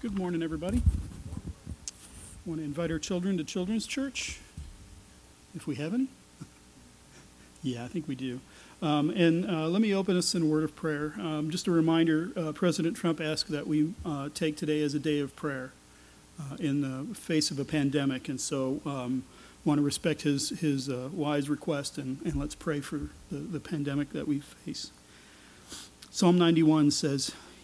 Good morning, everybody. Want to invite our children to Children's Church, if we have any. yeah, I think we do. Um, and uh, let me open us in a word of prayer. Um, just a reminder uh, President Trump asked that we uh, take today as a day of prayer uh, in the face of a pandemic. And so, um, want to respect his, his uh, wise request and, and let's pray for the, the pandemic that we face. Psalm 91 says,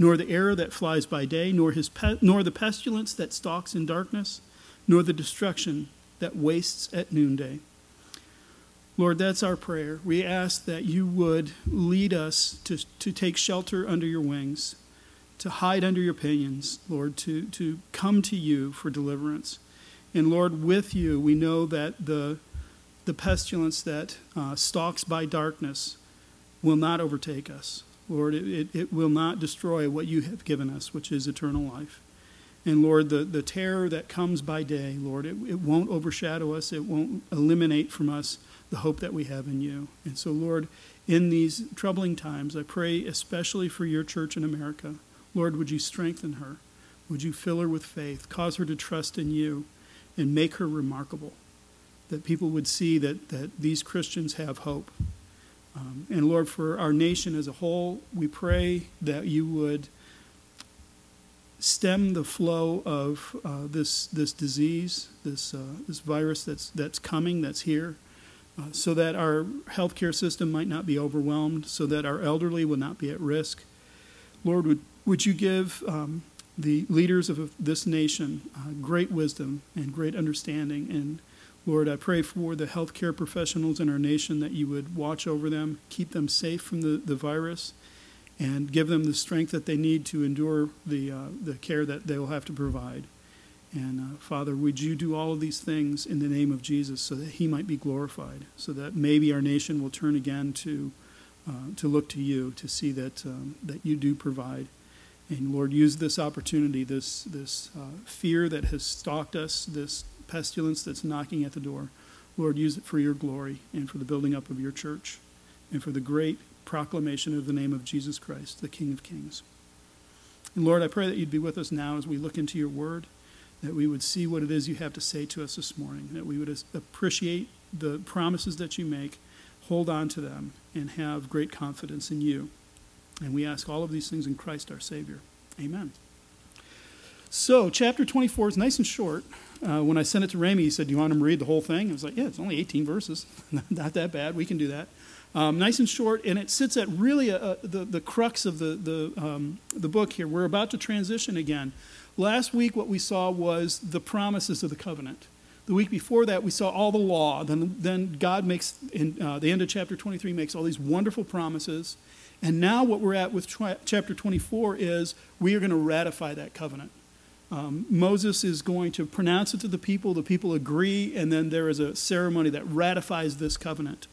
nor the arrow that flies by day, nor, his pe- nor the pestilence that stalks in darkness, nor the destruction that wastes at noonday. Lord, that's our prayer. We ask that you would lead us to, to take shelter under your wings, to hide under your pinions, Lord, to, to come to you for deliverance. And Lord, with you, we know that the, the pestilence that uh, stalks by darkness will not overtake us. Lord, it, it, will not destroy what you have given us, which is eternal life. And Lord, the, the terror that comes by day, Lord, it, it won't overshadow us, it won't eliminate from us the hope that we have in you. And so, Lord, in these troubling times, I pray especially for your church in America. Lord, would you strengthen her? Would you fill her with faith, cause her to trust in you, and make her remarkable? That people would see that, that these Christians have hope um, and Lord, for our nation as a whole, we pray that you would stem the flow of uh, this this disease, this uh, this virus that's that's coming, that's here, uh, so that our healthcare system might not be overwhelmed, so that our elderly will not be at risk. Lord, would would you give um, the leaders of this nation uh, great wisdom and great understanding and Lord, I pray for the healthcare professionals in our nation that you would watch over them, keep them safe from the, the virus, and give them the strength that they need to endure the, uh, the care that they will have to provide. And uh, Father, would you do all of these things in the name of Jesus so that he might be glorified, so that maybe our nation will turn again to, uh, to look to you, to see that, um, that you do provide. And Lord, use this opportunity, this, this uh, fear that has stalked us, this pestilence that's knocking at the door. Lord, use it for your glory and for the building up of your church and for the great proclamation of the name of Jesus Christ, the King of Kings. And Lord, I pray that you'd be with us now as we look into your word, that we would see what it is you have to say to us this morning, that we would appreciate the promises that you make, hold on to them, and have great confidence in you. And we ask all of these things in Christ our Savior. Amen. So, chapter 24 is nice and short. Uh, when I sent it to Ramey, he said, Do you want him to read the whole thing? I was like, Yeah, it's only 18 verses. Not that bad. We can do that. Um, nice and short, and it sits at really a, a, the, the crux of the, the, um, the book here. We're about to transition again. Last week, what we saw was the promises of the covenant. The week before that, we saw all the law. Then, then God makes, in uh, the end of chapter 23, makes all these wonderful promises. And now, what we're at with chapter 24 is we are going to ratify that covenant. Um, Moses is going to pronounce it to the people, the people agree, and then there is a ceremony that ratifies this covenant.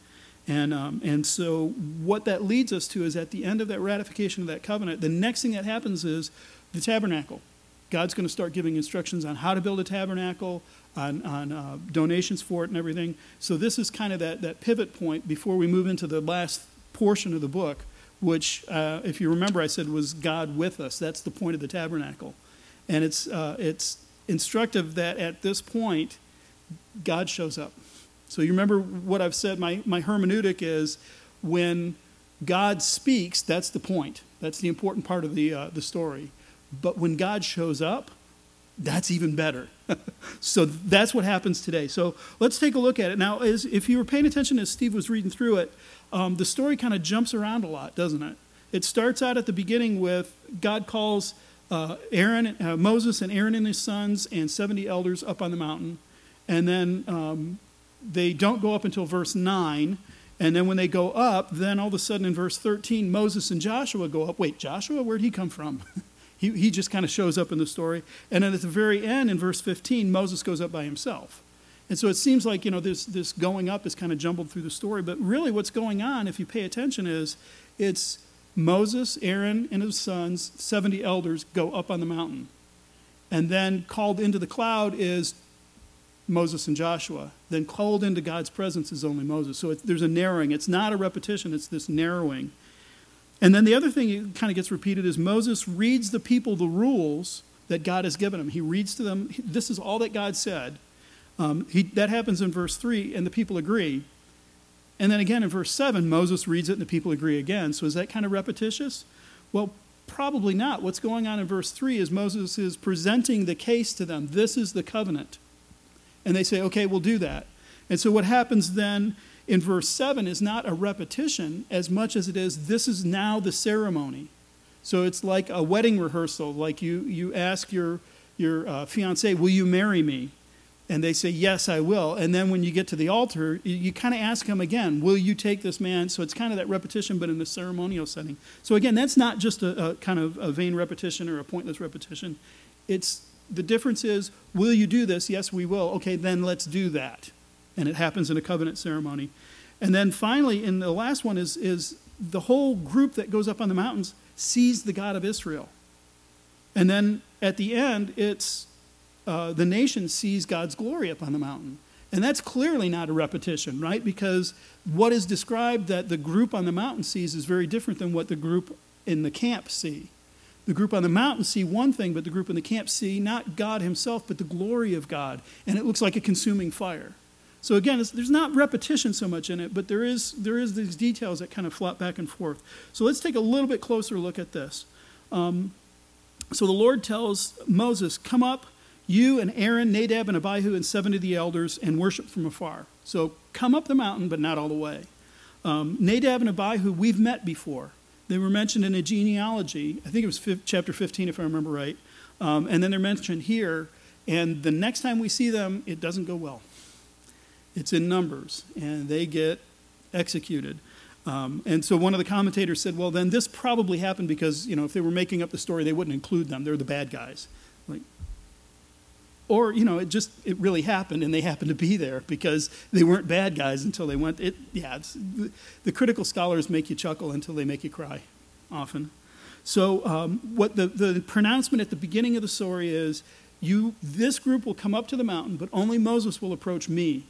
And, um, and so, what that leads us to is at the end of that ratification of that covenant, the next thing that happens is the tabernacle. God's going to start giving instructions on how to build a tabernacle, on, on uh, donations for it, and everything. So, this is kind of that, that pivot point before we move into the last portion of the book, which, uh, if you remember, I said was God with us. That's the point of the tabernacle. And it's, uh, it's instructive that at this point, God shows up. So you remember what I've said, my, my hermeneutic is when God speaks, that's the point. That's the important part of the, uh, the story. But when God shows up, that's even better. so that's what happens today. So let's take a look at it. Now, as, if you were paying attention as Steve was reading through it, um, the story kind of jumps around a lot, doesn't it? It starts out at the beginning with God calls uh, Aaron, uh, Moses and Aaron and his sons and 70 elders up on the mountain. And then um, they don't go up until verse 9. And then when they go up, then all of a sudden in verse 13, Moses and Joshua go up. Wait, Joshua? Where'd he come from? He, he just kind of shows up in the story. And then at the very end, in verse 15, Moses goes up by himself. And so it seems like, you know, this, this going up is kind of jumbled through the story. But really, what's going on, if you pay attention, is it's Moses, Aaron, and his sons, 70 elders, go up on the mountain. And then called into the cloud is Moses and Joshua. Then called into God's presence is only Moses. So it, there's a narrowing. It's not a repetition, it's this narrowing. And then the other thing that kind of gets repeated is Moses reads the people the rules that God has given him. He reads to them, this is all that God said. Um, he, that happens in verse 3, and the people agree. And then again in verse 7, Moses reads it and the people agree again. So is that kind of repetitious? Well, probably not. What's going on in verse 3 is Moses is presenting the case to them. This is the covenant. And they say, okay, we'll do that. And so what happens then in verse 7 is not a repetition as much as it is this is now the ceremony. So it's like a wedding rehearsal, like you, you ask your, your uh, fiance, Will you marry me? And they say, Yes, I will. And then when you get to the altar, you, kind of ask them again, Will you take this man? So it's kind of that repetition, but in the ceremonial setting. So again, that's not just a, a kind of a vain repetition or a pointless repetition. It's the difference is, Will you do this? Yes, we will. Okay, then let's do that. And it happens in a covenant ceremony. And then finally, in the last one, is, is the whole group that goes up on the mountains sees the God of Israel. And then at the end, it's uh, the nation sees God's glory up on the mountain. And that's clearly not a repetition, right? Because what is described that the group on the mountain sees is very different than what the group in the camp see. The group on the mountain see one thing, but the group in the camp see not God himself, but the glory of God. And it looks like a consuming fire. So again, there's not repetition so much in it, but there is, there is these details that kind of flop back and forth. So let's take a little bit closer look at this. Um, so the Lord tells Moses, Come up you and Aaron, Nadab, and Abihu, and 70 of the elders, and worship from afar. So come up the mountain, but not all the way. Um, Nadab and Abihu, we've met before. They were mentioned in a genealogy. I think it was chapter 15, if I remember right. Um, and then they're mentioned here. And the next time we see them, it doesn't go well. It's in Numbers, and they get executed. Um, and so one of the commentators said, well, then this probably happened because, you know, if they were making up the story, they wouldn't include them. They're the bad guys. Like, or you know it just it really happened and they happened to be there because they weren't bad guys until they went it yeah the critical scholars make you chuckle until they make you cry often. So um, what the, the pronouncement at the beginning of the story is you this group will come up to the mountain but only moses will approach me.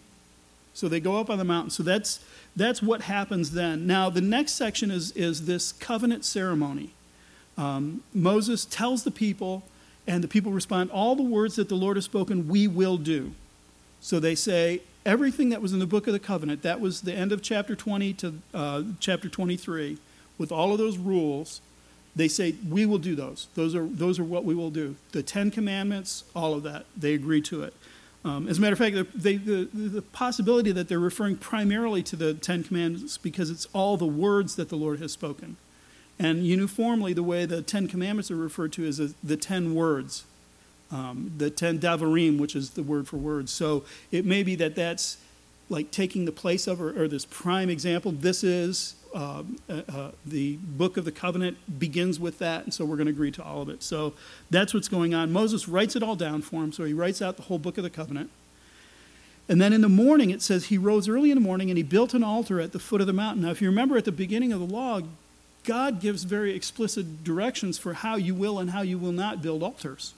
So they go up on the mountain. So that's that's what happens then. Now the next section is is this covenant ceremony. Um, moses tells the people and the people respond, All the words that the Lord has spoken, we will do. So they say, Everything that was in the book of the covenant, that was the end of chapter 20 to uh, chapter 23, with all of those rules, they say, We will do those. Those are, those are what we will do. The Ten Commandments, all of that, they agree to it. Um, as a matter of fact, they, the, the possibility that they're referring primarily to the Ten Commandments because it's all the words that the Lord has spoken. And uniformly, the way the Ten Commandments are referred to is the ten words, um, the ten davarim, which is the word for words. So it may be that that's like taking the place of, or, or this prime example. This is uh, uh, uh, the book of the covenant begins with that, and so we're going to agree to all of it. So that's what's going on. Moses writes it all down for him, so he writes out the whole book of the covenant. And then in the morning, it says he rose early in the morning and he built an altar at the foot of the mountain. Now, if you remember at the beginning of the law, God gives very explicit directions for how you will and how you will not build altars.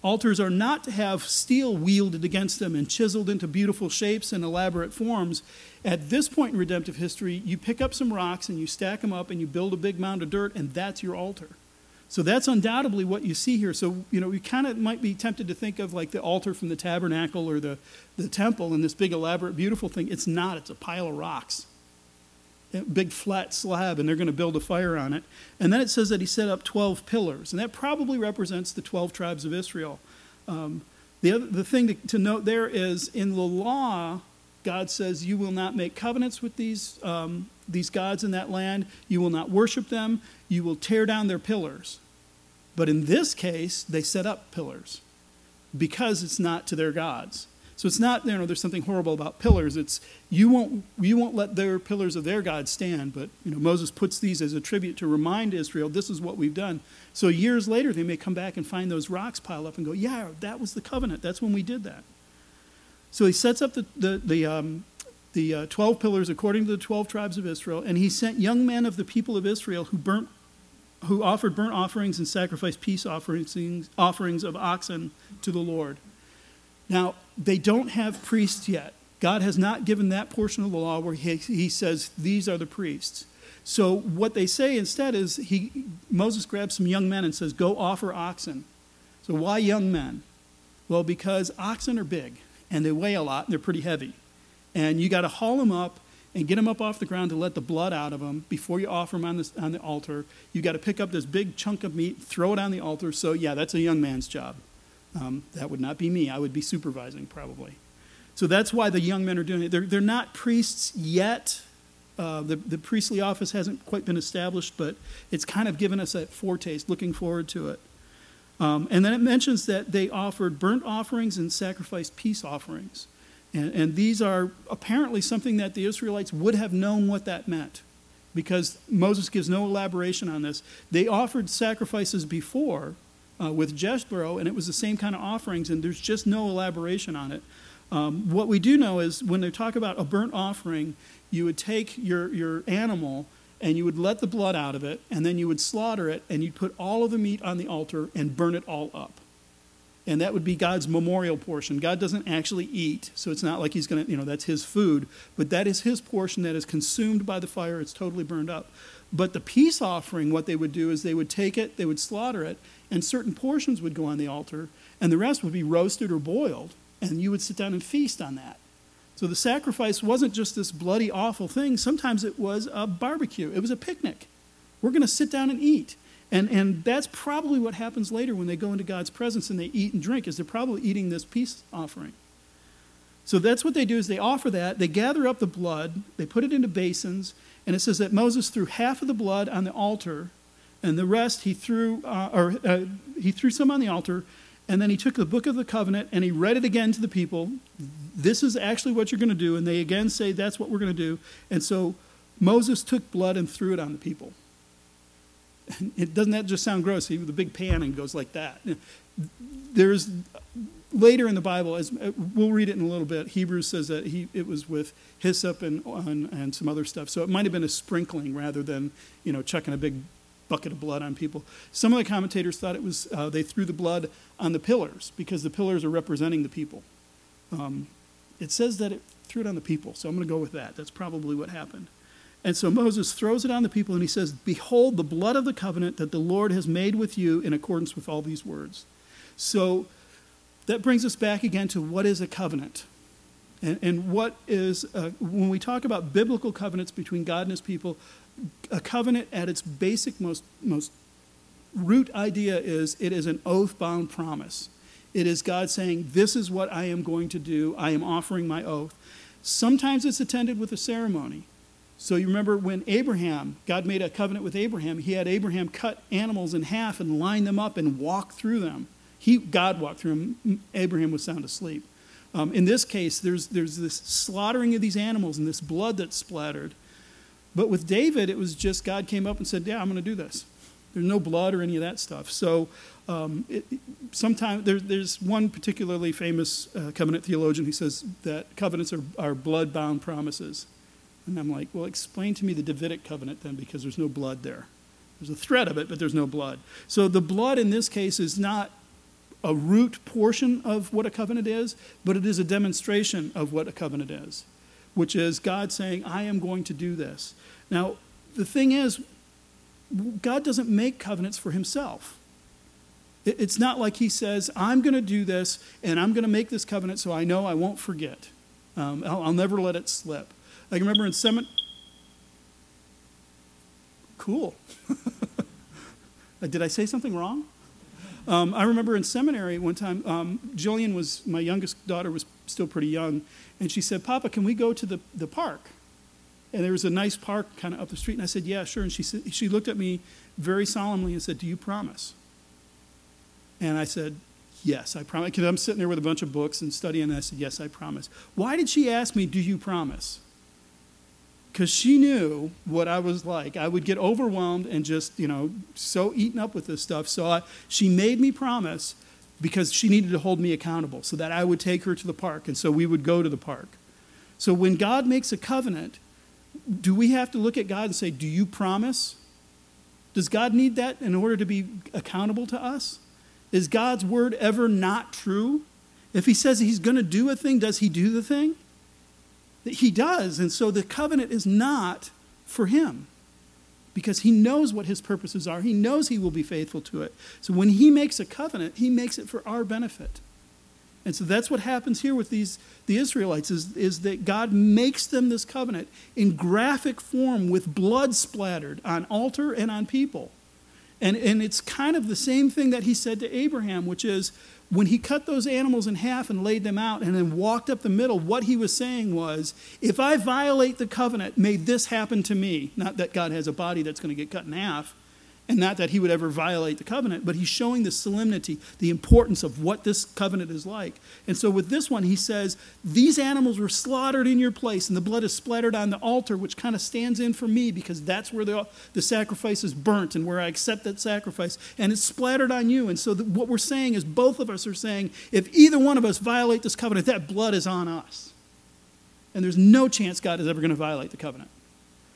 Altars are not to have steel wielded against them and chiseled into beautiful shapes and elaborate forms. At this point in redemptive history, you pick up some rocks and you stack them up and you build a big mound of dirt, and that's your altar. So that's undoubtedly what you see here. So, you know, you kind of might be tempted to think of like the altar from the tabernacle or the, the temple and this big, elaborate, beautiful thing. It's not, it's a pile of rocks big flat slab and they're going to build a fire on it. And then it says that he set up 12 pillars, and that probably represents the 12 tribes of Israel. Um, the, other, the thing to, to, note there is in the law, God says, You will not make covenants with these, um, these gods in that land, you will not worship them, you will tear down their pillars. But in this case, they set up pillars because it's not to their gods. So it's not, you know, there's something horrible about pillars. It's you won't you won't let their pillars of their God stand, but you know, Moses puts these as a tribute to remind Israel this is what we've done. So years later they may come back and find those rocks piled up and go, Yeah, that was the covenant. That's when we did that. So he sets up the the, the um, the uh, 12 pillars according to the 12 tribes of Israel, and he sent young men of the people of Israel who burnt who offered burnt offerings and sacrificed peace offerings, offerings of oxen to the Lord. Now, they don't have priests yet. God has not given that portion of the law where he, he says, These are the priests. So, what they say instead is he, Moses grabs some young men and says, Go offer oxen. So, why young men? Well, because oxen are big and they weigh a lot and they're pretty heavy. And you got to haul them up and get them up off the ground to let the blood out of them before you offer them on, this, on the altar. You got to pick up this big chunk of meat, throw it on the altar. So, yeah, that's a young man's job. Um, that would not be me. I would be supervising probably. So that's why the young men are doing it. They're, they're not priests yet. Uh, the, the priestly office hasn't quite been established, but it's kind of given us that foretaste, looking forward to it. Um, and then it mentions that they offered burnt offerings and sacrificed peace offerings. And, and these are apparently something that the Israelites would have known what that meant because Moses gives no elaboration on this. They offered sacrifices before, uh, with Jethro, and it was the same kind of offerings, and there's just no elaboration on it. Um, what we do know is when they talk about a burnt offering, you would take your, your animal and you would let the blood out of it, and then you would slaughter it, and you'd put all of the meat on the altar and burn it all up. And that would be God's memorial portion. God doesn't actually eat, so it's not like he's going to, you know, that's his food, but that is his portion that is consumed by the fire. It's totally burned up. But the peace offering, what they would do is they would take it, they would slaughter it, and certain portions would go on the altar, and the rest would be roasted or boiled, and you would sit down and feast on that. So the sacrifice wasn't just this bloody, awful thing. Sometimes it was a barbecue, it was a picnic. We're going to sit down and eat. And, and that's probably what happens later when they go into God's presence and they eat and drink, is they're probably eating this peace offering. So that's what they do is they offer that. They gather up the blood, they put it into basins, and it says that Moses threw half of the blood on the altar and the rest he threw, uh, or uh, he threw some on the altar, and then he took the book of the covenant and he read it again to the people. This is actually what you're going to do, and they again say that's what we're going to do. And so Moses took blood and threw it on the people. It doesn't that just sound gross? He with a big pan and goes like that. There's later in the Bible, as uh, we'll read it in a little bit. Hebrews says that he it was with hyssop and and, and some other stuff. So it might have been a sprinkling rather than you know chucking a big bucket of blood on people. Some of the commentators thought it was uh, they threw the blood on the pillars because the pillars are representing the people. Um, it says that it threw it on the people, so I'm going to go with that. That's probably what happened. And so Moses throws it on the people and he says, Behold the blood of the covenant that the Lord has made with you in accordance with all these words. So that brings us back again to what is a covenant? And, and what is, uh, when we talk about biblical covenants between God and his people, a covenant at its basic, most, most root idea is it is an oath bound promise. It is God saying, This is what I am going to do. I am offering my oath. Sometimes it's attended with a ceremony. So you remember when Abraham, God made a covenant with Abraham, he had Abraham cut animals in half and line them up and walk through them. He, God walked through them. Abraham was sound asleep. Um, in this case, there's, there's this slaughtering of these animals and this blood that's splattered. But with David, it was just God came up and said, Yeah, I'm going to do this. There's no blood or any of that stuff. So um, sometimes there, there's one particularly famous uh, covenant theologian who says that covenants are, are blood bound promises. And I'm like, Well, explain to me the Davidic covenant then, because there's no blood there. There's a threat of it, but there's no blood. So the blood in this case is not a root portion of what a covenant is, but it is a demonstration of what a covenant is which is God saying, I am going to do this. Now, the thing is, God doesn't make covenants for himself. It's not like he says, I'm going to do this and I'm going to make this covenant so I know I won't forget. Um, I'll, I'll, never let it slip. I can remember in seven. Cool. Did I say something wrong? Um, I remember in seminary one time, um, Jillian was, my youngest daughter was still pretty young, and she said, Papa, can we go to the, the park? And there was a nice park kind of up the street. And I said, Yeah, sure. And she, said, she looked at me very solemnly and said, Do you promise? And I said, Yes, I promise. Because I'm sitting there with a bunch of books and studying, and I said, Yes, I promise. Why did she ask me, Do you promise? Because she knew what I was like. I would get overwhelmed and just, you know, so eaten up with this stuff. So I, she made me promise because she needed to hold me accountable so that I would take her to the park. And so we would go to the park. So when God makes a covenant, do we have to look at God and say, Do you promise? Does God need that in order to be accountable to us? Is God's word ever not true? If he says he's going to do a thing, does he do the thing? He does. And so the covenant is not for him because he knows what his purposes are. He knows he will be faithful to it. So when he makes a covenant, he makes it for our benefit. And so that's what happens here with these the Israelites is, is that God makes them this covenant in graphic form with blood splattered on altar and on people. And, and it's kind of the same thing that he said to Abraham, which is when he cut those animals in half and laid them out and then walked up the middle, what he was saying was, if I violate the covenant, may this happen to me. Not that God has a body that's going to get cut in half, and not that he would ever violate the covenant, but he's showing the solemnity, the importance of what this covenant is like. And so with this one, he says, These animals were slaughtered in your place, and the blood is splattered on the altar, which kind of stands in for me because that's where the, the sacrifice is burnt and where I accept that sacrifice. And it's splattered on you. And so the, what we're saying is, both of us are saying, if either one of us violate this covenant, that blood is on us. And there's no chance God is ever going to violate the covenant.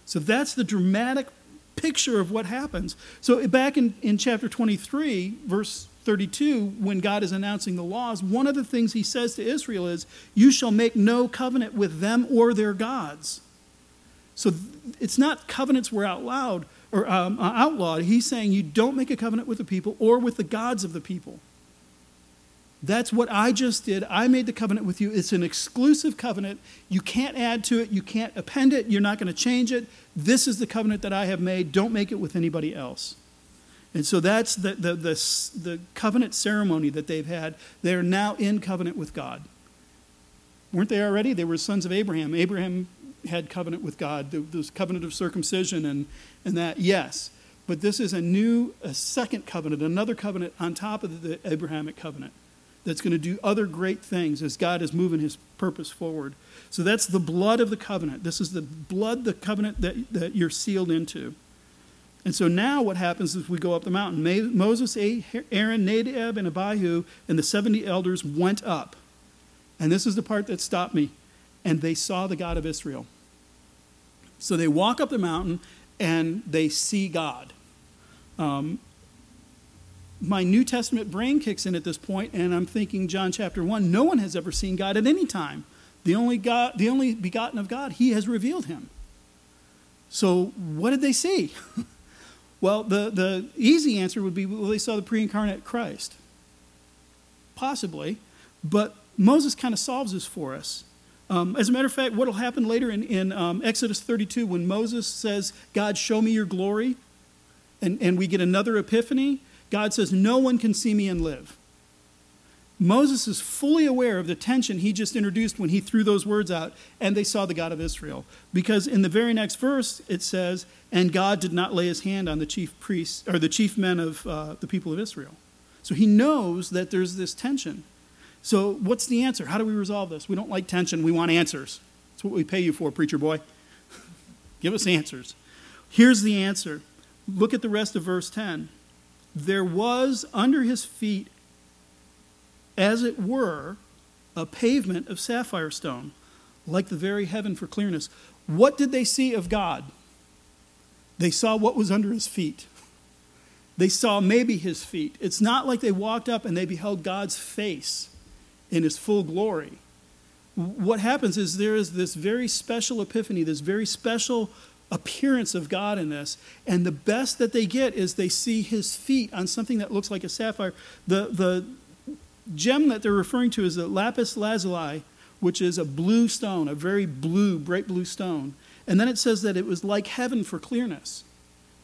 So that's the dramatic picture of what happens. So, back in, in chapter 23, verse 32, when God is announcing the laws, one of the things he says to Israel is, You shall make no covenant with them or their gods. So, it's not covenants were out loud or um, uh, outlawed. He's saying you don't make a covenant with the people or with the gods of the people. That's what I just did. I made the covenant with you. It's an exclusive covenant. You can't add to it, you can't append it, you're not going to change it. This is the covenant that I have made. Don't make it with anybody else. And so that's the, the, the, the covenant ceremony that they've had. They're now in covenant with God. Weren't they already? They were sons of Abraham. Abraham had covenant with God. There was covenant of circumcision and, and that, yes. But this is a new, a second covenant, another covenant on top of the Abrahamic covenant that's going to do other great things as God is moving his purpose forward. So that's the blood of the covenant. This is the blood, the covenant that, that you're sealed into. And so now what happens is we go up the mountain. Moses, Aaron, Nadab, and Abihu, and the 70 elders went up. And this is the part that stopped me. And they saw the God of Israel. So they walk up the mountain and they see God. Um, my New Testament brain kicks in at this point, and I'm thinking John chapter 1 no one has ever seen God at any time. The only, God, the only begotten of God, he has revealed him. So, what did they see? well, the, the easy answer would be well, they saw the pre incarnate Christ. Possibly. But Moses kind of solves this for us. Um, as a matter of fact, what will happen later in, in um, Exodus 32 when Moses says, God, show me your glory, and, and we get another epiphany, God says, No one can see me and live. Moses is fully aware of the tension he just introduced when he threw those words out, and they saw the God of Israel. Because in the very next verse, it says, And God did not lay his hand on the chief priests, or the chief men of uh, the people of Israel. So he knows that there's this tension. So, what's the answer? How do we resolve this? We don't like tension, we want answers. That's what we pay you for, preacher boy. Give us answers. Here's the answer. Look at the rest of verse 10 there was under his feet, as it were, a pavement of sapphire stone, like the very heaven for clearness. What did they see of God? They saw what was under his feet. They saw maybe his feet. It's not like they walked up and they beheld God's face in his full glory. What happens is there is this very special epiphany, this very special appearance of God in this. And the best that they get is they see his feet on something that looks like a sapphire. The, the gem that they're referring to is the lapis lazuli, which is a blue stone, a very blue, bright blue stone. And then it says that it was like heaven for clearness.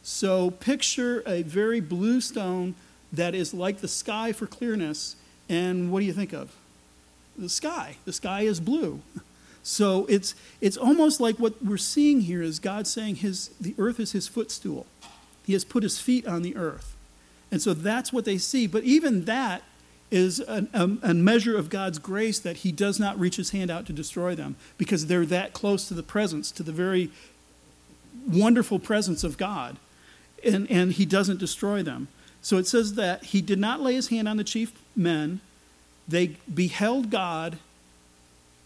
So picture a very blue stone that is like the sky for clearness. And what do you think of? The sky. The sky is blue. So it's, it's almost like what we're seeing here is God saying his, the earth is his footstool. He has put his feet on the earth. And so that's what they see. But even that is an, a, a measure of God's grace that he does not reach his hand out to destroy them because they're that close to the presence, to the very wonderful presence of God. And, and he doesn't destroy them. So it says that he did not lay his hand on the chief men. They beheld God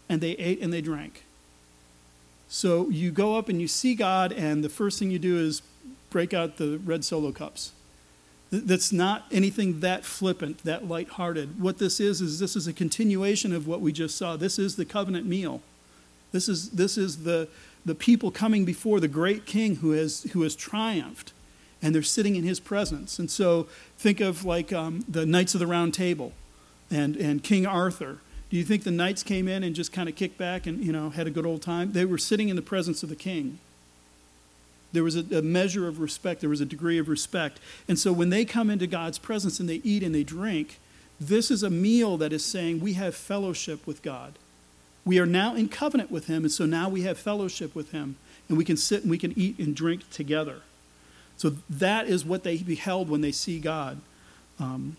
and they ate and they drank. So you go up and you see God, and the first thing you do is break out the red solo cups. That's not anything that flippant, that lighthearted. What this is, is this is a continuation of what we just saw. This is the covenant meal. This is, this is the, the people coming before the great king who has, who has triumphed, and they're sitting in his presence. And so think of like um, the Knights of the Round Table and, and King Arthur. Do you think the knights came in and just kind of kicked back and you know had a good old time? They were sitting in the presence of the king there was a, a, measure of respect, there was a degree of respect. And so when they come into God's presence and they eat and they drink, this is a meal that is saying we have fellowship with God. We are now in covenant with Him, and so now we have fellowship with Him, and we can sit and we can eat and drink together. So that is what they beheld when they see God. Um,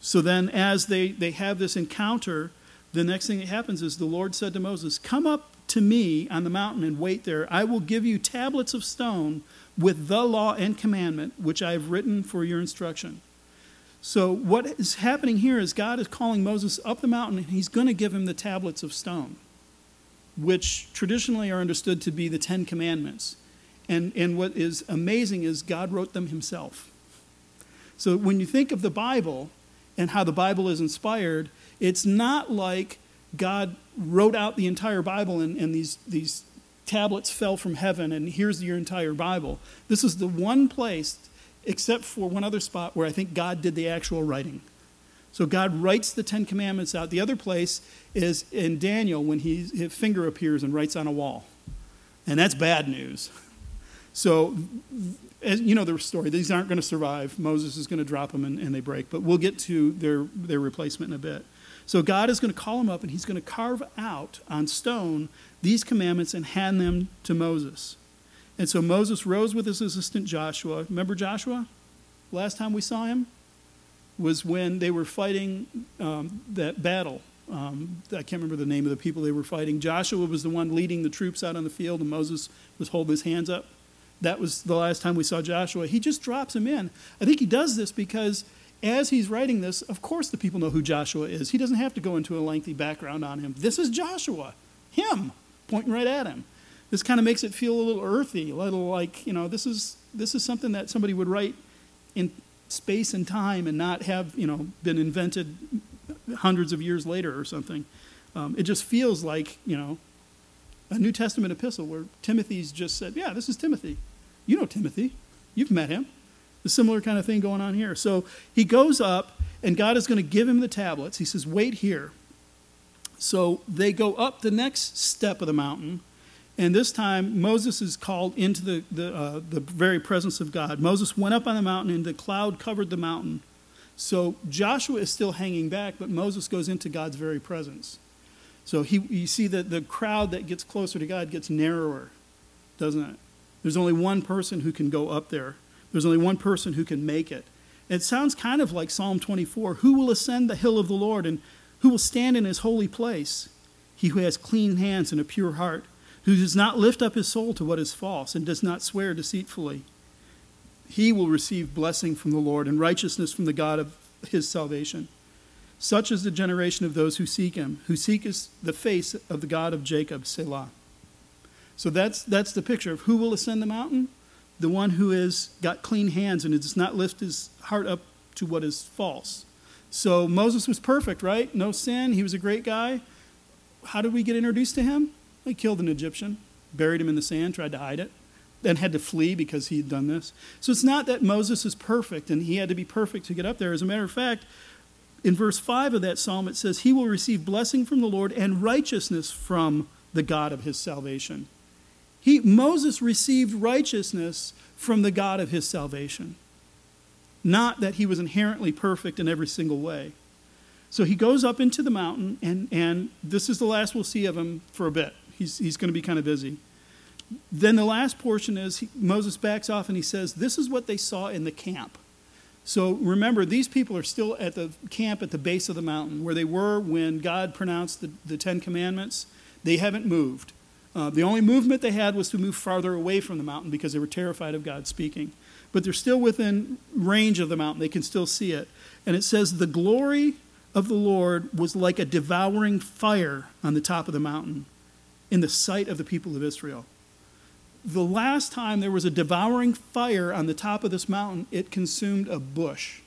so then, as they, they have this encounter, the next thing that happens is the Lord said to Moses, Come up to me on the mountain and wait there. I will give you tablets of stone with the law and commandment which I have written for your instruction. So, what is happening here is God is calling Moses up the mountain and he's going to give him the tablets of stone, which traditionally are understood to be the Ten Commandments. And, and what is amazing is God wrote them himself. So, when you think of the Bible and how the Bible is inspired, it's not like God wrote out the entire Bible and, and these, these tablets fell from heaven and here's your entire Bible. This is the one place, except for one other spot, where I think God did the actual writing. So God writes the Ten Commandments out. The other place is in Daniel when he, his finger appears and writes on a wall. And that's bad news. So, as you know the story, these aren't going to survive. Moses is going to drop them and, and they break. But we'll get to their, their replacement in a bit. So God is going to call him up and he's going to carve out on stone these commandments and hand them to Moses. And so Moses rose with his assistant Joshua. Remember Joshua? Last time we saw him was when they were fighting um, that battle. Um, I can't remember the name of the people they were fighting. Joshua was the one leading the troops out on the field, and Moses was holding his hands up. That was the last time we saw Joshua. He just drops him in. I think he does this because as he's writing this, of course the people know who Joshua is. He doesn't have to go into a lengthy background on him. This is Joshua, him, pointing right at him. This kind of makes it feel a little earthy, a little like, you know, this is this is something that somebody would write in space and time and not have, you know, been invented hundreds of years later or something. Um, it just feels like, you know, a New Testament epistle where Timothy's just said, Yeah, this is Timothy. You know Timothy. You've met him. A similar kind of thing going on here. So he goes up, and God is going to give him the tablets. He says, Wait here. So they go up the next step of the mountain, and this time Moses is called into the, the, uh, the very presence of God. Moses went up on the mountain, and the cloud covered the mountain. So Joshua is still hanging back, but Moses goes into God's very presence. So he, you see that the crowd that gets closer to God gets narrower, doesn't it? There's only one person who can go up there. There's only one person who can make it. It sounds kind of like Psalm 24 Who will ascend the hill of the Lord and who will stand in his holy place? He who has clean hands and a pure heart, who does not lift up his soul to what is false and does not swear deceitfully. He will receive blessing from the Lord and righteousness from the God of his salvation. Such is the generation of those who seek him, who seek the face of the God of Jacob, Selah. So that's, that's the picture of who will ascend the mountain? The one who has got clean hands and does not lift his heart up to what is false. So Moses was perfect, right? No sin. He was a great guy. How did we get introduced to him? He killed an Egyptian, buried him in the sand, tried to hide it, then had to flee because he had done this. So it's not that Moses is perfect and he had to be perfect to get up there. As a matter of fact, in verse 5 of that psalm, it says, He will receive blessing from the Lord and righteousness from the God of his salvation. He, Moses received righteousness from the God of his salvation, not that he was inherently perfect in every single way. So he goes up into the mountain, and, and this is the last we'll see of him for a bit. He's, he's going to be kind of busy. Then the last portion is he, Moses backs off and he says, This is what they saw in the camp. So remember, these people are still at the camp at the base of the mountain where they were when God pronounced the, the Ten Commandments. They haven't moved. Uh, the only movement they had was to move farther away from the mountain because they were terrified of God speaking. But they're still within range of the mountain. They can still see it. And it says, The glory of the Lord was like a devouring fire on the top of the mountain in the sight of the people of Israel the last time there was a devouring fire on the top of this mountain, it consumed a bush.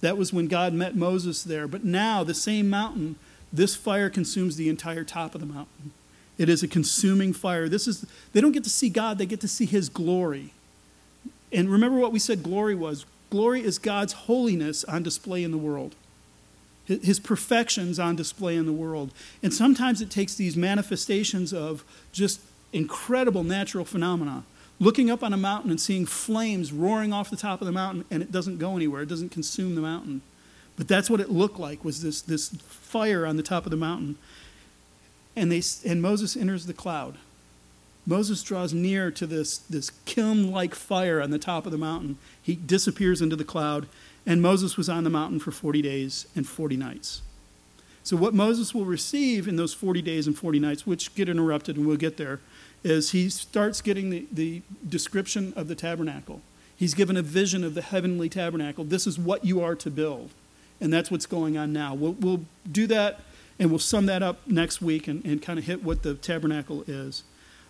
That was when God met Moses there. But now, the same mountain, this fire consumes the entire top of the mountain. It is a consuming fire. This is they don't get to see God, they get to see his glory. And remember what we said glory was. Glory is God's holiness on display in the world. His perfections on display in the world. And sometimes it takes these manifestations of just incredible natural phenomena. Looking up on a mountain and seeing flames roaring off the top of the mountain, and it doesn't go anywhere. It doesn't consume the mountain. But that's what it looked like was this, this fire on the top of the mountain. And, they, and Moses enters the cloud. Moses draws near to this, this kiln like fire on the top of the mountain. He disappears into the cloud, and Moses was on the mountain for 40 days and 40 nights. So, what Moses will receive in those 40 days and 40 nights, which get interrupted, and we'll get there, is he starts getting the, the description of the tabernacle. He's given a vision of the heavenly tabernacle. This is what you are to build. And that's what's going on now. We'll, we'll do that and we'll sum that up next week and, and kind of hit what the tabernacle is.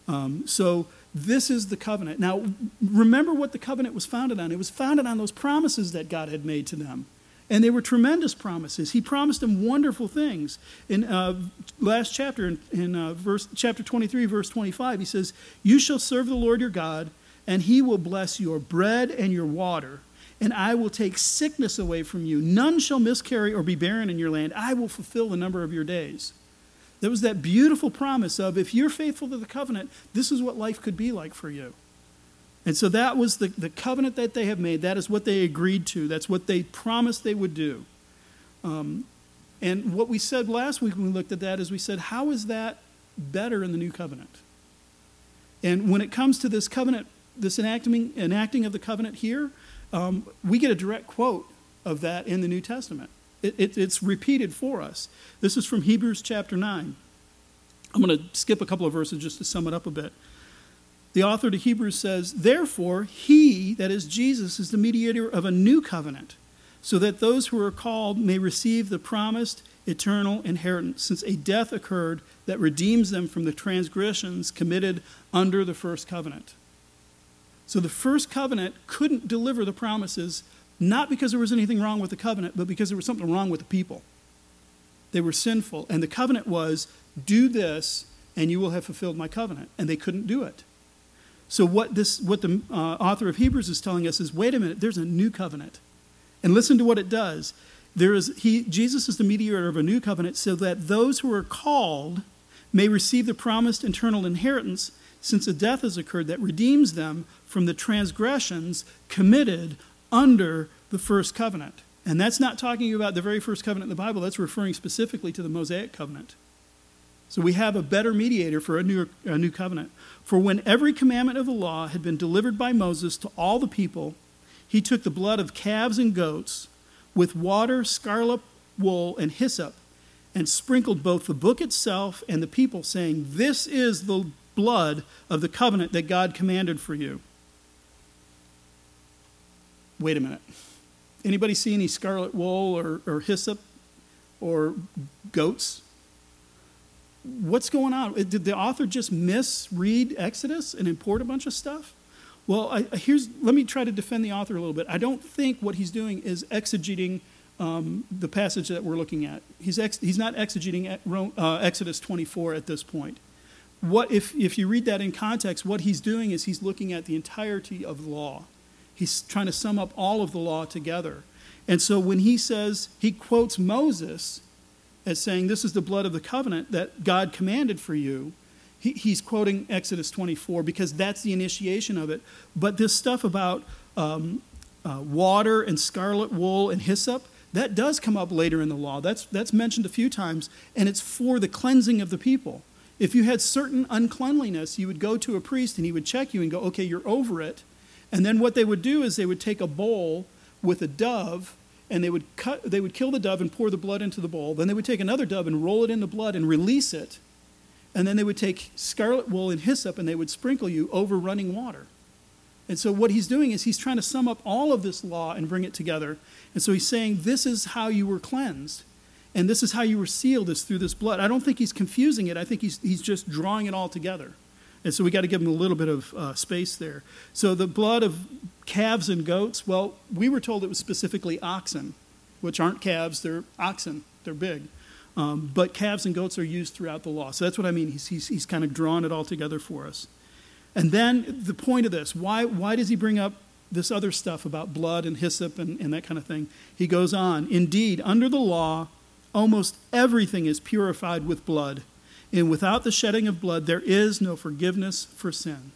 Um, so, this is the covenant. Now, remember what the covenant was founded on. It was founded on those promises that God had made to them. And they were tremendous promises. He promised them wonderful things. In uh, last chapter, in, in uh, verse, chapter 23, verse 25, he says, You shall serve the Lord your God, and he will bless your bread and your water, and I will take sickness away from you. None shall miscarry or be barren in your land. I will fulfill the number of your days. There was that beautiful promise of if you're faithful to the covenant, this is what life could be like for you. And so that was the, the covenant that they have made. That is what they agreed to. That's what they promised they would do. Um, and what we said last week when we looked at that is we said, how is that better in the new covenant? And when it comes to this covenant, this enacting, enacting of the covenant here, um, we get a direct quote of that in the New Testament. It, it, it's repeated for us. This is from Hebrews chapter 9. I'm going to skip a couple of verses just to sum it up a bit the author to Hebrews says, Therefore, he, that is Jesus, is the mediator of a new covenant, so that those who are called may receive the promised eternal inheritance, since a death occurred that redeems them from the transgressions committed under the first covenant. So the first covenant couldn't deliver the promises, not because there was anything wrong with the covenant, but because there was something wrong with the people. They were sinful. And the covenant was, do this, and you will have fulfilled my covenant. And they couldn't do it. So what this what the uh, author of Hebrews is telling us is wait a minute, there's a new covenant. And listen to what it does. There is he Jesus is the mediator of a new covenant so that those who are called may receive the promised eternal inheritance since a death has occurred that redeems them from the transgressions committed under the first covenant. And that's not talking about the very first covenant in the Bible, that's referring specifically to the Mosaic covenant. So we have a better mediator for a new, a new covenant. For when every commandment of the law had been delivered by Moses to all the people, he took the blood of calves and goats with water, scarlet wool, and hyssop, and sprinkled both the book itself and the people, saying, This is the blood of the covenant that God commanded for you. Wait a minute. Anybody see any scarlet wool or, or hyssop or goats? what's going on? Did the author just misread Exodus and import a bunch of stuff? Well, I, here's let me try to defend the author a little bit. I don't think what he's doing is exegeting um, the passage that we're looking at. He's ex, he's not exegeting uh, Exodus 24 at this point. What if if you read that in context? What he's doing is he's looking at the entirety of the law. He's trying to sum up all of the law together. And so when he says he quotes Moses as saying, This is the blood of the covenant that God commanded for you. He, he's quoting Exodus 24 because that's the initiation of it. But this stuff about um, uh, water and scarlet wool and hyssop, that does come up later in the law. That's, that's mentioned a few times, and it's for the cleansing of the people. If you had certain uncleanliness, you would go to a priest and he would check you and go, okay, you're over it. And then what they would do is they would take a bowl with a dove and they would cut they would kill the dove and pour the blood into the bowl. Then they would take another dove and roll it in the blood and release it. And then they would take scarlet wool and hyssop and they would sprinkle you over running water. And so what he's doing is he's trying to sum up all of this law and bring it together. And so he's saying this is how you were cleansed. And this is how you were sealed is through this blood. I don't think he's confusing it. I think he's, he's just drawing it all together. And so we got to give him a little bit of uh, space there. So the blood of calves and goats, well, we were told it was specifically oxen, which aren't calves, they're oxen, they're big. Um, but calves and goats are used throughout the law. So that's what I mean. He's, he's, he's kind of drawn it all together for us. And then the point of this why, why does he bring up this other stuff about blood and hyssop and, and that kind of thing? He goes on Indeed, under the law, almost everything is purified with blood. And without the shedding of blood, there is no forgiveness for sin.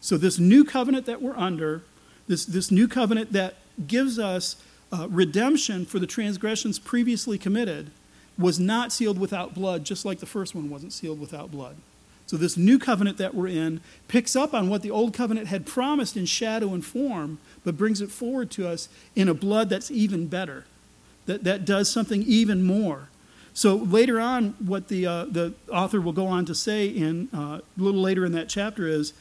So, this new covenant that we're under, this, this new covenant that gives us uh, redemption for the transgressions previously committed, was not sealed without blood, just like the first one wasn't sealed without blood. So, this new covenant that we're in picks up on what the old covenant had promised in shadow and form, but brings it forward to us in a blood that's even better, that, that does something even more. So, later on, what the, uh, the author will go on to say in, uh, a little later in that chapter is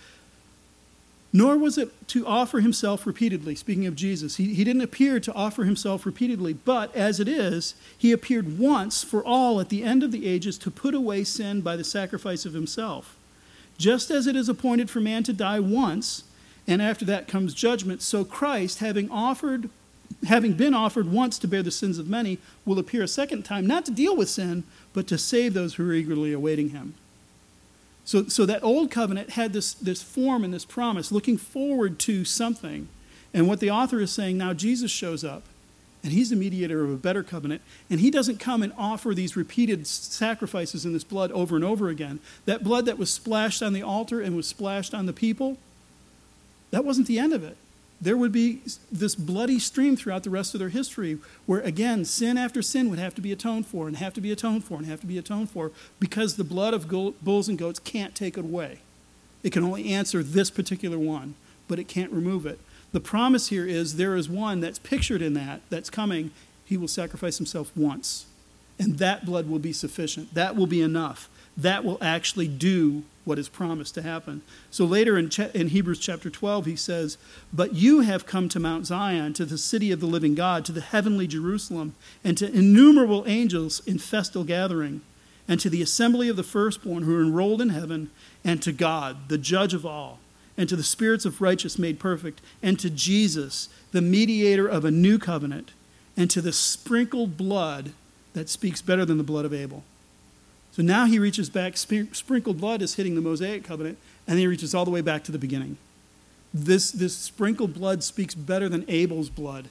nor was it to offer himself repeatedly. Speaking of Jesus, he, he didn't appear to offer himself repeatedly, but as it is, he appeared once for all at the end of the ages to put away sin by the sacrifice of himself. Just as it is appointed for man to die once, and after that comes judgment, so Christ, having offered having been offered once to bear the sins of many, will appear a second time, not to deal with sin, but to save those who are eagerly awaiting him. So, so that old covenant had this, this form and this promise, looking forward to something. And what the author is saying now, Jesus shows up, and he's the mediator of a better covenant, and he doesn't come and offer these repeated sacrifices in this blood over and over again. That blood that was splashed on the altar and was splashed on the people, that wasn't the end of it there would be this bloody stream throughout the rest of their history where, again, sin after sin would have to be atoned for and have to be atoned for and have to be atoned for because the blood of bulls and goats can't take it away. It can only answer this particular one, but it can't remove it. The promise here is there is one that's pictured in that that's coming. He will sacrifice himself once, and that blood will be sufficient. That will be enough. That will actually do what is promised to happen. So later in, in Hebrews chapter 12, he says, But you have come to Mount Zion, to the city of the living God, to the heavenly Jerusalem, and to innumerable angels in festal gathering, and to the assembly of the firstborn who are enrolled in heaven, and to God, the judge of all, and to the spirits of righteous made perfect, and to Jesus, the mediator of a new covenant, and to the sprinkled blood that speaks better than the blood of Abel. So now he reaches back, sprinkled blood is hitting the Mosaic covenant, and then he reaches all the way back to the beginning. This, this sprinkled blood speaks better than Abel's blood.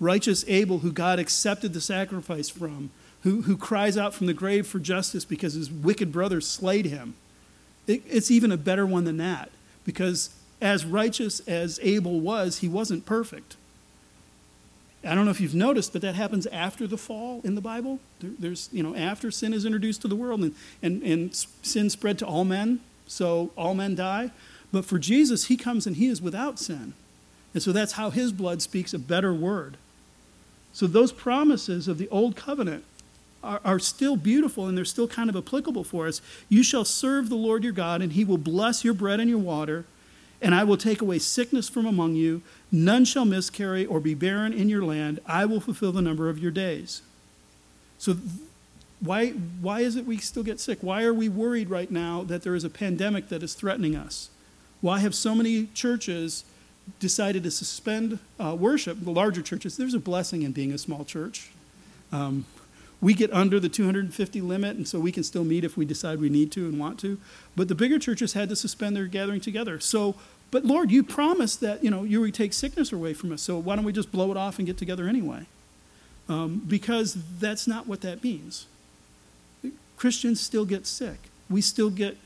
Righteous Abel, who God accepted the sacrifice from, who, who cries out from the grave for justice because his wicked brother slayed him. It, it's even a better one than that, because as righteous as Abel was, he wasn't perfect. I don't know if you've noticed, but that happens after the fall in the Bible. There, there's, you know, after sin is introduced to the world and, and, and sin spread to all men, so all men die. But for Jesus, he comes and he is without sin. And so that's how his blood speaks a better word. So those promises of the old covenant are, are still beautiful and they're still kind of applicable for us. You shall serve the Lord your God, and he will bless your bread and your water and I will take away sickness from among you. None shall miscarry or be barren in your land. I will fulfill the number of your days. So, why, why is it we still get sick? Why are we worried right now that there is a pandemic that is threatening us? Why have so many churches decided to suspend uh, worship, the larger churches? There's a blessing in being a small church. Um, we get under the 250 limit, and so we can still meet if we decide we need to and want to. But the bigger churches had to suspend their gathering together. So, but Lord, you promised that you know you would take sickness away from us. So why don't we just blow it off and get together anyway? Um, because that's not what that means. Christians still get sick. We still get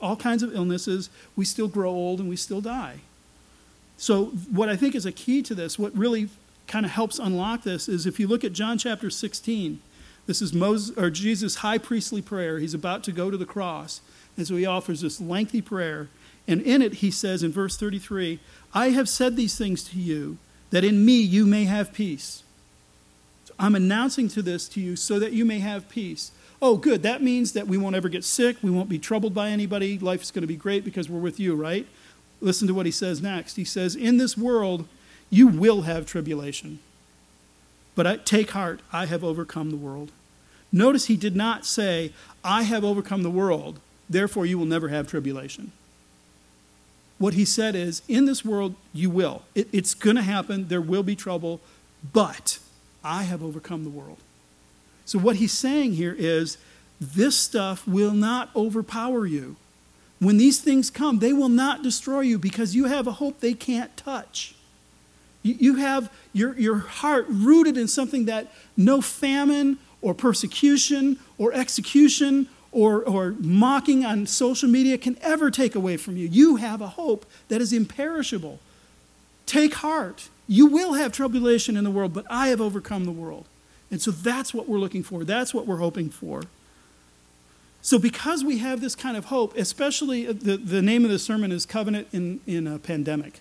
all kinds of illnesses. We still grow old and we still die. So, what I think is a key to this, what really kind of helps unlock this, is if you look at John chapter 16 this is Moses or Jesus' high priestly prayer. He's about to go to the cross. And so he offers this lengthy prayer. And in it, he says in verse 33 I have said these things to you, that in me you may have peace. So I'm announcing to this to you so that you may have peace. Oh, good. That means that we won't ever get sick. We won't be troubled by anybody. Life is going to be great because we're with you, right? Listen to what he says next. He says, In this world, you will have tribulation. But I, take heart, I have overcome the world. Notice he did not say, I have overcome the world, therefore you will never have tribulation. What he said is, in this world, you will. It, it's going to happen. There will be trouble, but I have overcome the world. So, what he's saying here is, this stuff will not overpower you. When these things come, they will not destroy you because you have a hope they can't touch. You have your, your heart rooted in something that no famine or persecution or execution or, or mocking on social media can ever take away from you. You have a hope that is imperishable. Take heart. You will have tribulation in the world, but I have overcome the world. And so that's what we're looking for. That's what we're hoping for. So, because we have this kind of hope, especially uh, the, the name of the sermon is Covenant in, in a Pandemic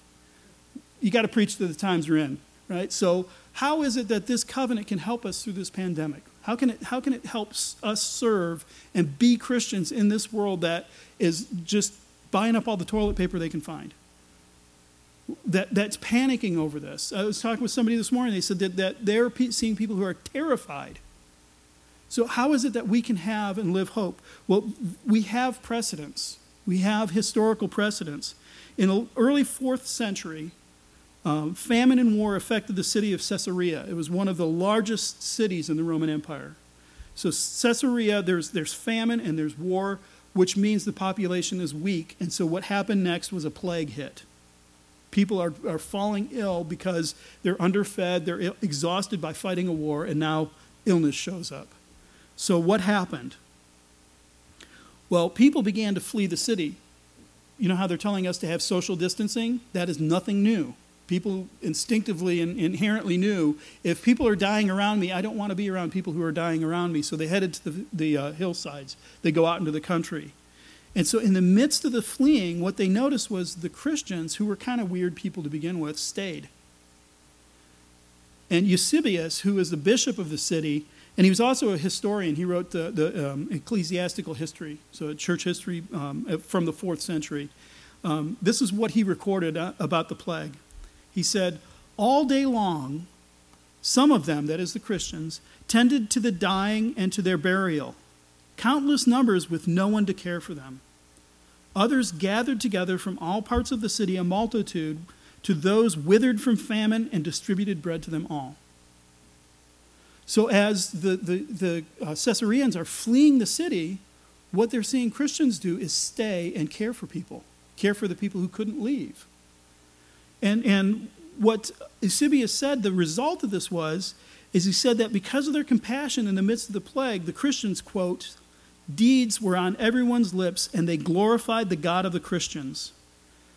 you got to preach to the times we're in, right? So, how is it that this covenant can help us through this pandemic? How can it, how can it help us serve and be Christians in this world that is just buying up all the toilet paper they can find? That, that's panicking over this. I was talking with somebody this morning. They said that, that they're seeing people who are terrified. So, how is it that we can have and live hope? Well, we have precedents. We have historical precedents. In the early fourth century, um, famine and war affected the city of Caesarea. It was one of the largest cities in the Roman Empire. So, Caesarea, there's, there's famine and there's war, which means the population is weak. And so, what happened next was a plague hit. People are, are falling ill because they're underfed, they're exhausted by fighting a war, and now illness shows up. So, what happened? Well, people began to flee the city. You know how they're telling us to have social distancing? That is nothing new people instinctively and inherently knew if people are dying around me, I don't want to be around people who are dying around me. So they headed to the, the uh, hillsides, they go out into the country. And so, in the midst of the fleeing, what they noticed was the Christians, who were kind of weird people to begin with, stayed. And Eusebius, who was the bishop of the city, and he was also a historian. He wrote the, the um, ecclesiastical history, so church history um, from the fourth century. Um, this is what he recorded uh, about the plague. He said, All day long, some of them, that is the Christians, tended to the dying and to their burial, countless numbers with no one to care for them. Others gathered together from all parts of the city a multitude to those withered from famine and distributed bread to them all. So, as the, the, the uh, Caesareans are fleeing the city, what they're seeing Christians do is stay and care for people, care for the people who couldn't leave. And, and what Eusebius said, the result of this was, is he said that because of their compassion in the midst of the plague, the Christians, quote, deeds were on everyone's lips and they glorified the God of the Christians.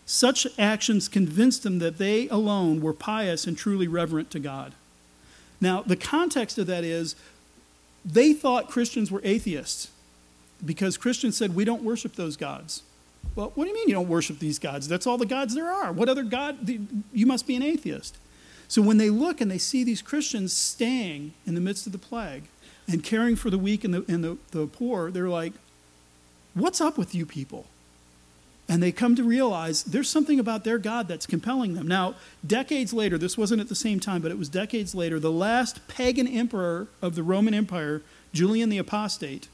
Such actions convinced them that they alone were pious and truly reverent to God. Now, the context of that is they thought Christians were atheists because Christians said, we don't worship those gods. Well, what do you mean you don't worship these gods? That's all the gods there are. What other God? You must be an atheist. So when they look and they see these Christians staying in the midst of the plague and caring for the weak and the, and the, the poor, they're like, what's up with you people? And they come to realize there's something about their God that's compelling them. Now, decades later, this wasn't at the same time, but it was decades later, the last pagan emperor of the Roman Empire, Julian the Apostate,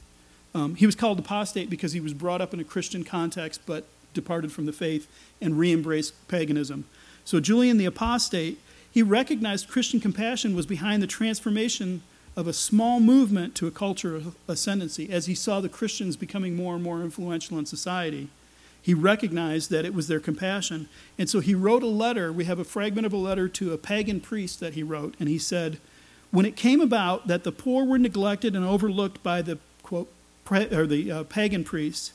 um, he was called apostate because he was brought up in a Christian context but departed from the faith and re embraced paganism. So, Julian the Apostate, he recognized Christian compassion was behind the transformation of a small movement to a culture of ascendancy. As he saw the Christians becoming more and more influential in society, he recognized that it was their compassion. And so he wrote a letter. We have a fragment of a letter to a pagan priest that he wrote, and he said, When it came about that the poor were neglected and overlooked by the or the uh, pagan priests.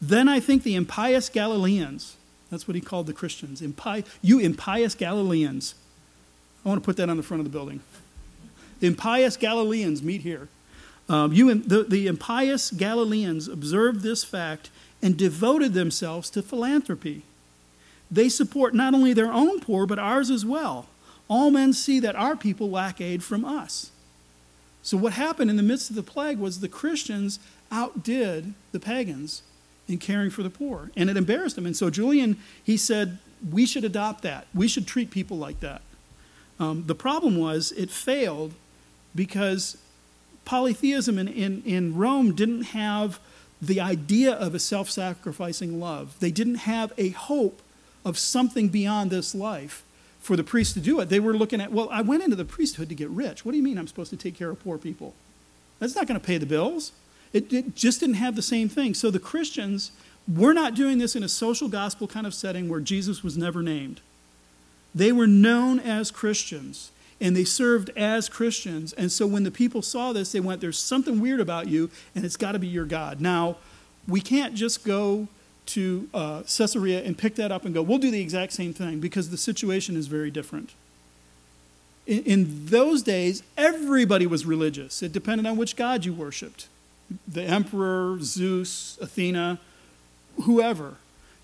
Then I think the impious Galileans, that's what he called the Christians, impi- you impious Galileans. I want to put that on the front of the building. The impious Galileans meet here. Um, you, the, the impious Galileans observed this fact and devoted themselves to philanthropy. They support not only their own poor, but ours as well. All men see that our people lack aid from us. So, what happened in the midst of the plague was the Christians outdid the pagans in caring for the poor, and it embarrassed them. And so, Julian, he said, we should adopt that. We should treat people like that. Um, the problem was it failed because polytheism in, in, in Rome didn't have the idea of a self sacrificing love. They didn't have a hope of something beyond this life for the priests to do it. They were looking at, well, I went into the priesthood to get rich. What do you mean I'm supposed to take care of poor people? That's not going to pay the bills. It, it, just didn't have the same thing. So the Christians, we're not doing this in a social gospel kind of setting where Jesus was never named. They were known as Christians and they served as Christians. And so when the people saw this, they went, There's something weird about you, and it's got to be your God. Now, we can't just go to uh, Caesarea and pick that up and go, We'll do the exact same thing because the situation is very different. In, in those days, everybody was religious, it depended on which God you worshiped the emperor, Zeus, Athena, whoever.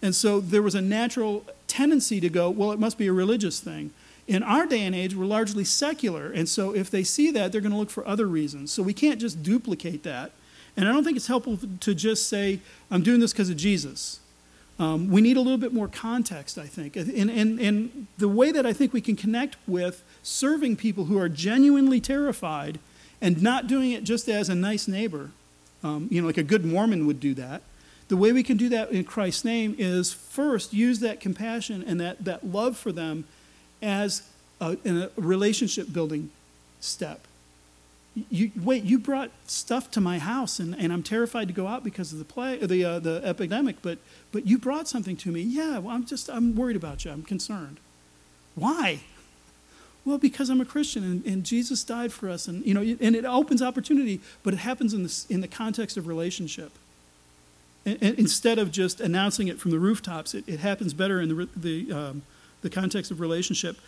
And so there was a natural tendency to go, Well, it must be a religious thing. In our day and age, we're largely secular, and so if they see that, they're going to look for other reasons. So we can't just duplicate that. And I don't think it's helpful to just say, I'm doing this because of Jesus. Um, we need a little bit more context, I think. And, and, and the way that I think we can connect with serving people who are genuinely terrified and not doing it just as a nice neighbor, um, you know, like a good Mormon would do that. The way we can do that in Christ's name is first use that compassion and that, that love for them as a, a relationship building step. You, wait, you brought stuff to my house, and, and I'm terrified to go out because of the play, the uh, the epidemic. But but you brought something to me. Yeah, well, I'm just I'm worried about you. I'm concerned. Why? Well, because I'm a Christian, and, and Jesus died for us, and you know, and it opens opportunity, but it happens in the in the context of relationship. And, and instead of just announcing it from the rooftops, it, it happens better in the the um, the context of relationship.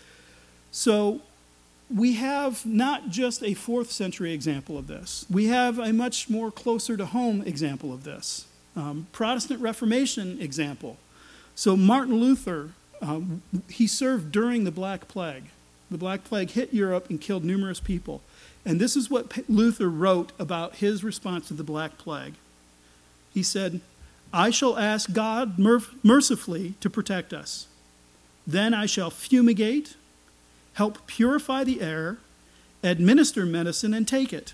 So we have not just a fourth century example of this, we have a much more closer to home example of this. Um, Protestant Reformation example. So Martin Luther, um, he served during the Black Plague. The Black Plague hit Europe and killed numerous people. And this is what Luther wrote about his response to the Black Plague. He said, I shall ask God mercifully to protect us. Then I shall fumigate, help purify the air, administer medicine, and take it.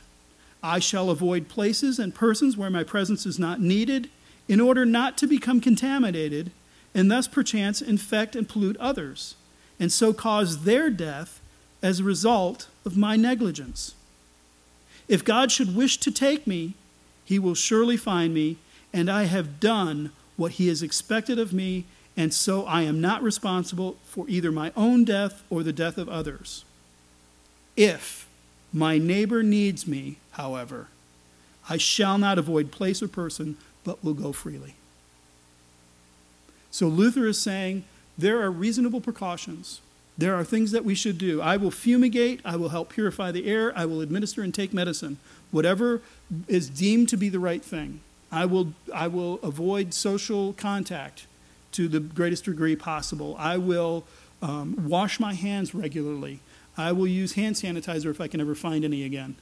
I shall avoid places and persons where my presence is not needed, in order not to become contaminated, and thus perchance infect and pollute others, and so cause their death as a result of my negligence. If God should wish to take me, he will surely find me, and I have done what he has expected of me and so I am not responsible for either my own death or the death of others. If my neighbor needs me, however, I shall not avoid place or person, but will go freely. So Luther is saying there are reasonable precautions. There are things that we should do. I will fumigate, I will help purify the air, I will administer and take medicine. Whatever is deemed to be the right thing. I will, I will avoid social contact to the greatest degree possible. I will um, wash my hands regularly. I will use hand sanitizer if I can ever find any again.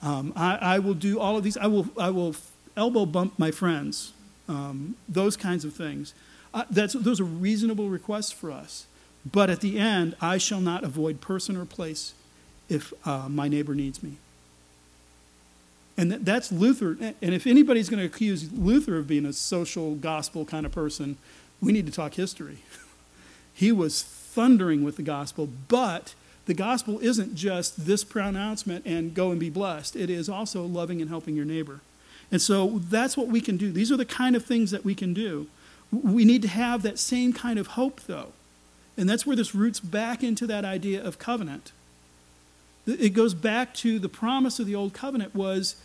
Um, I, I, will do all of these. I will, I will elbow bump my friends. Um, those kinds of things. Uh, that's, those are reasonable requests for us. But at the end, I shall not avoid person or place if uh, my neighbor needs me. And that's Luther. And if anybody's going to accuse Luther of being a social gospel kind of person, we need to talk history. he was thundering with the gospel, but the gospel isn't just this pronouncement and go and be blessed. It is also loving and helping your neighbor. And so that's what we can do. These are the kind of things that we can do. We need to have that same kind of hope, though. And that's where this roots back into that idea of covenant. It goes back to the promise of the old covenant was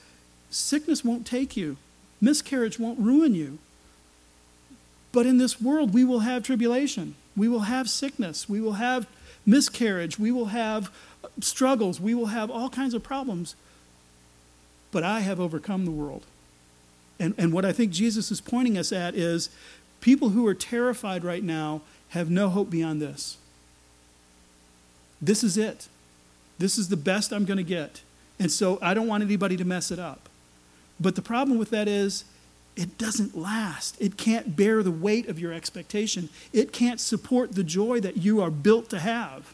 sickness won't take you. Miscarriage won't ruin you. But in this world, we will have tribulation. We will have sickness. We will have miscarriage. We will have struggles. We will have all kinds of problems. but I have overcome the world. And, and what I think Jesus is pointing us at is people who are terrified right now have no hope beyond this. This is it. This is the best I'm going to get. And so I don't want anybody to mess it up. But the problem with that is it doesn't last. It can't bear the weight of your expectation. It can't support the joy that you are built to have.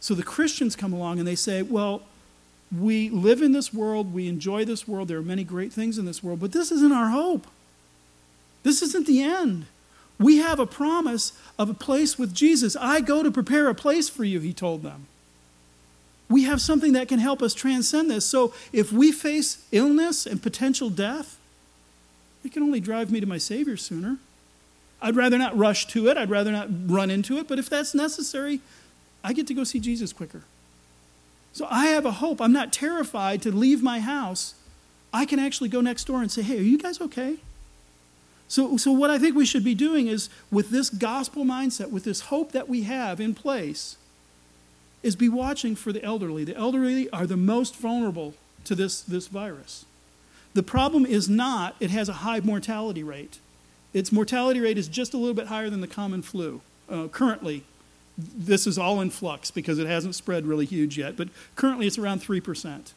So the Christians come along and they say, well, we live in this world, we enjoy this world, there are many great things in this world, but this isn't our hope. This isn't the end. We have a promise of a place with Jesus. I go to prepare a place for you, he told them. We have something that can help us transcend this. So if we face illness and potential death, it can only drive me to my Savior sooner. I'd rather not rush to it, I'd rather not run into it, but if that's necessary, I get to go see Jesus quicker. So I have a hope. I'm not terrified to leave my house. I can actually go next door and say, hey, are you guys okay? So, so what I think we should be doing is, with this gospel mindset, with this hope that we have in place, is be watching for the elderly. The elderly are the most vulnerable to this, this virus. The problem is not it has a high mortality rate. Its mortality rate is just a little bit higher than the common flu uh, currently this is all in flux because it hasn't spread really huge yet, but currently it's around 3%.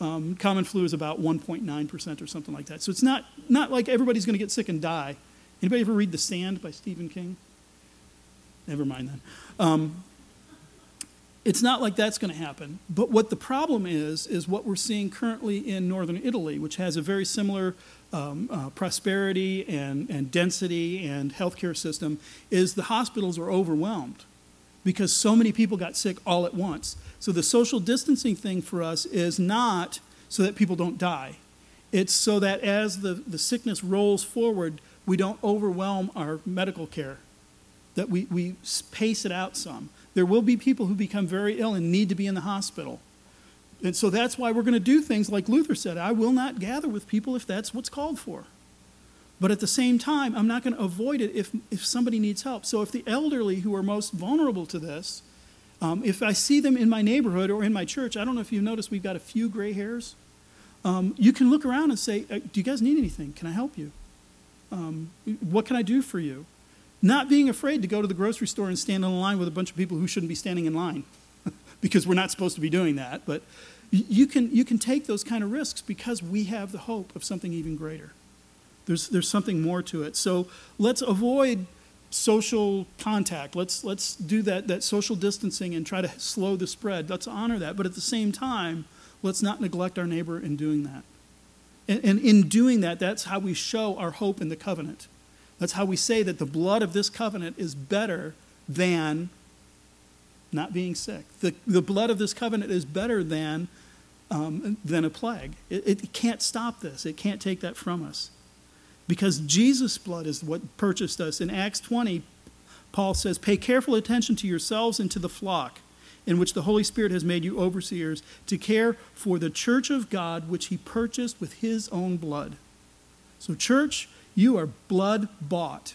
Um, common flu is about 1.9% or something like that. So it's not, not like everybody's going to get sick and die. Anybody ever read The Stand by Stephen King? Never mind then. Um, it's not like that's going to happen. But what the problem is, is what we're seeing currently in northern Italy, which has a very similar um, uh, prosperity and, and density and healthcare system, is the hospitals are overwhelmed because so many people got sick all at once. So the social distancing thing for us is not so that people don't die. It's so that as the, the sickness rolls forward, we don't overwhelm our medical care, that we, we pace it out some. There will be people who become very ill and need to be in the hospital. And so that's why we're going to do things like Luther said I will not gather with people if that's what's called for. But at the same time, I'm not going to avoid it if, if somebody needs help. So if the elderly who are most vulnerable to this, um, if I see them in my neighborhood or in my church, I don't know if you've noticed we've got a few gray hairs. Um, you can look around and say, uh, Do you guys need anything? Can I help you? Um, what can I do for you? Not being afraid to go to the grocery store and stand in line with a bunch of people who shouldn't be standing in line because we're not supposed to be doing that. But you can, you can take those kind of risks because we have the hope of something even greater. There's, there's something more to it. So let's avoid social contact. Let's, let's do that, that social distancing and try to slow the spread. Let's honor that. But at the same time, let's not neglect our neighbor in doing that. And, and in doing that, that's how we show our hope in the covenant. That's how we say that the blood of this covenant is better than not being sick. The, the blood of this covenant is better than, um, than a plague. It, it can't stop this, it can't take that from us because Jesus' blood is what purchased us. In Acts 20, Paul says, Pay careful attention to yourselves and to the flock in which the Holy Spirit has made you overseers to care for the church of God, which he purchased with his own blood. So, church, you are blood bought.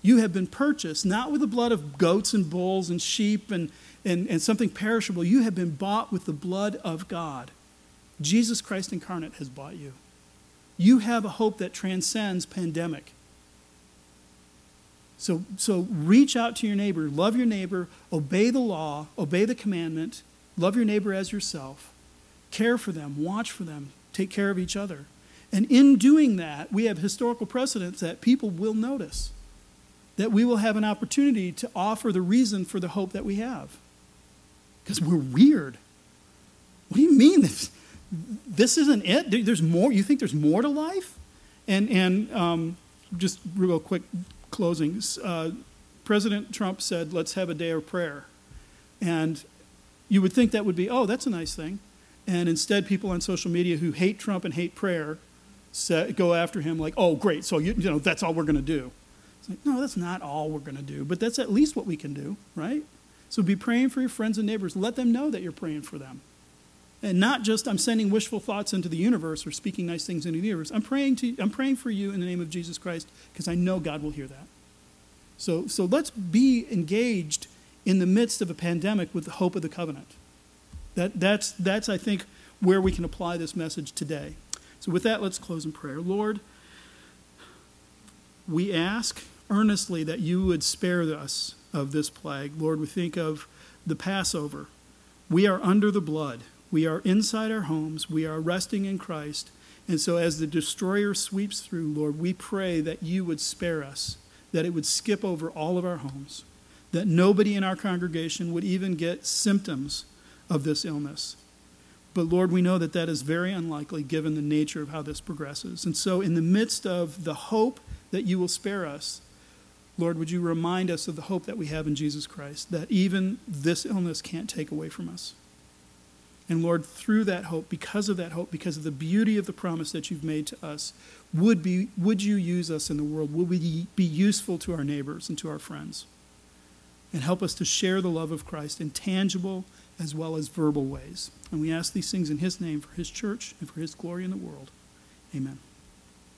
You have been purchased not with the blood of goats and bulls and sheep and, and, and something perishable. You have been bought with the blood of God. Jesus Christ incarnate has bought you you have a hope that transcends pandemic. So, so reach out to your neighbor, love your neighbor, obey the law, obey the commandment, love your neighbor as yourself, care for them, watch for them, take care of each other. And in doing that, we have historical precedents that people will notice, that we will have an opportunity to offer the reason for the hope that we have. Because we're weird. What do you mean? This, this isn't it. There's more. You think there's more to life? And, and um, just real quick closing. Uh, President Trump said, let's have a day of prayer. And you would think that would be, oh, that's a nice thing. And instead, people on social media who hate Trump and hate prayer say, go after him like, oh, great, so you, you know, that's all we're going to do. It's like, no, that's not all we're going to do, but that's at least what we can do, right? So be praying for your friends and neighbors. Let them know that you're praying for them. And not just I'm sending wishful thoughts into the universe or speaking nice things into the universe. I'm praying, to, I'm praying for you in the name of Jesus Christ because I know God will hear that. So, so let's be engaged in the midst of a pandemic with the hope of the covenant. That, that's, that's, I think, where we can apply this message today. So, with that, let's close in prayer. Lord, we ask earnestly that you would spare us of this plague. Lord, we think of the Passover. We are under the blood. We are inside our homes. We are resting in Christ. And so, as the destroyer sweeps through, Lord, we pray that you would spare us, that it would skip over all of our homes, that nobody in our congregation would even get symptoms of this illness. But Lord, we know that that is very unlikely given the nature of how this progresses. And so, in the midst of the hope that you will spare us, Lord, would you remind us of the hope that we have in Jesus Christ, that even this illness can't take away from us. And Lord, through that hope, because of that hope, because of the beauty of the promise that you've made to us, would, be, would you use us in the world? Would we be useful to our neighbors and to our friends? And help us to share the love of Christ in tangible as well as verbal ways. And we ask these things in his name for his church and for his glory in the world. Amen.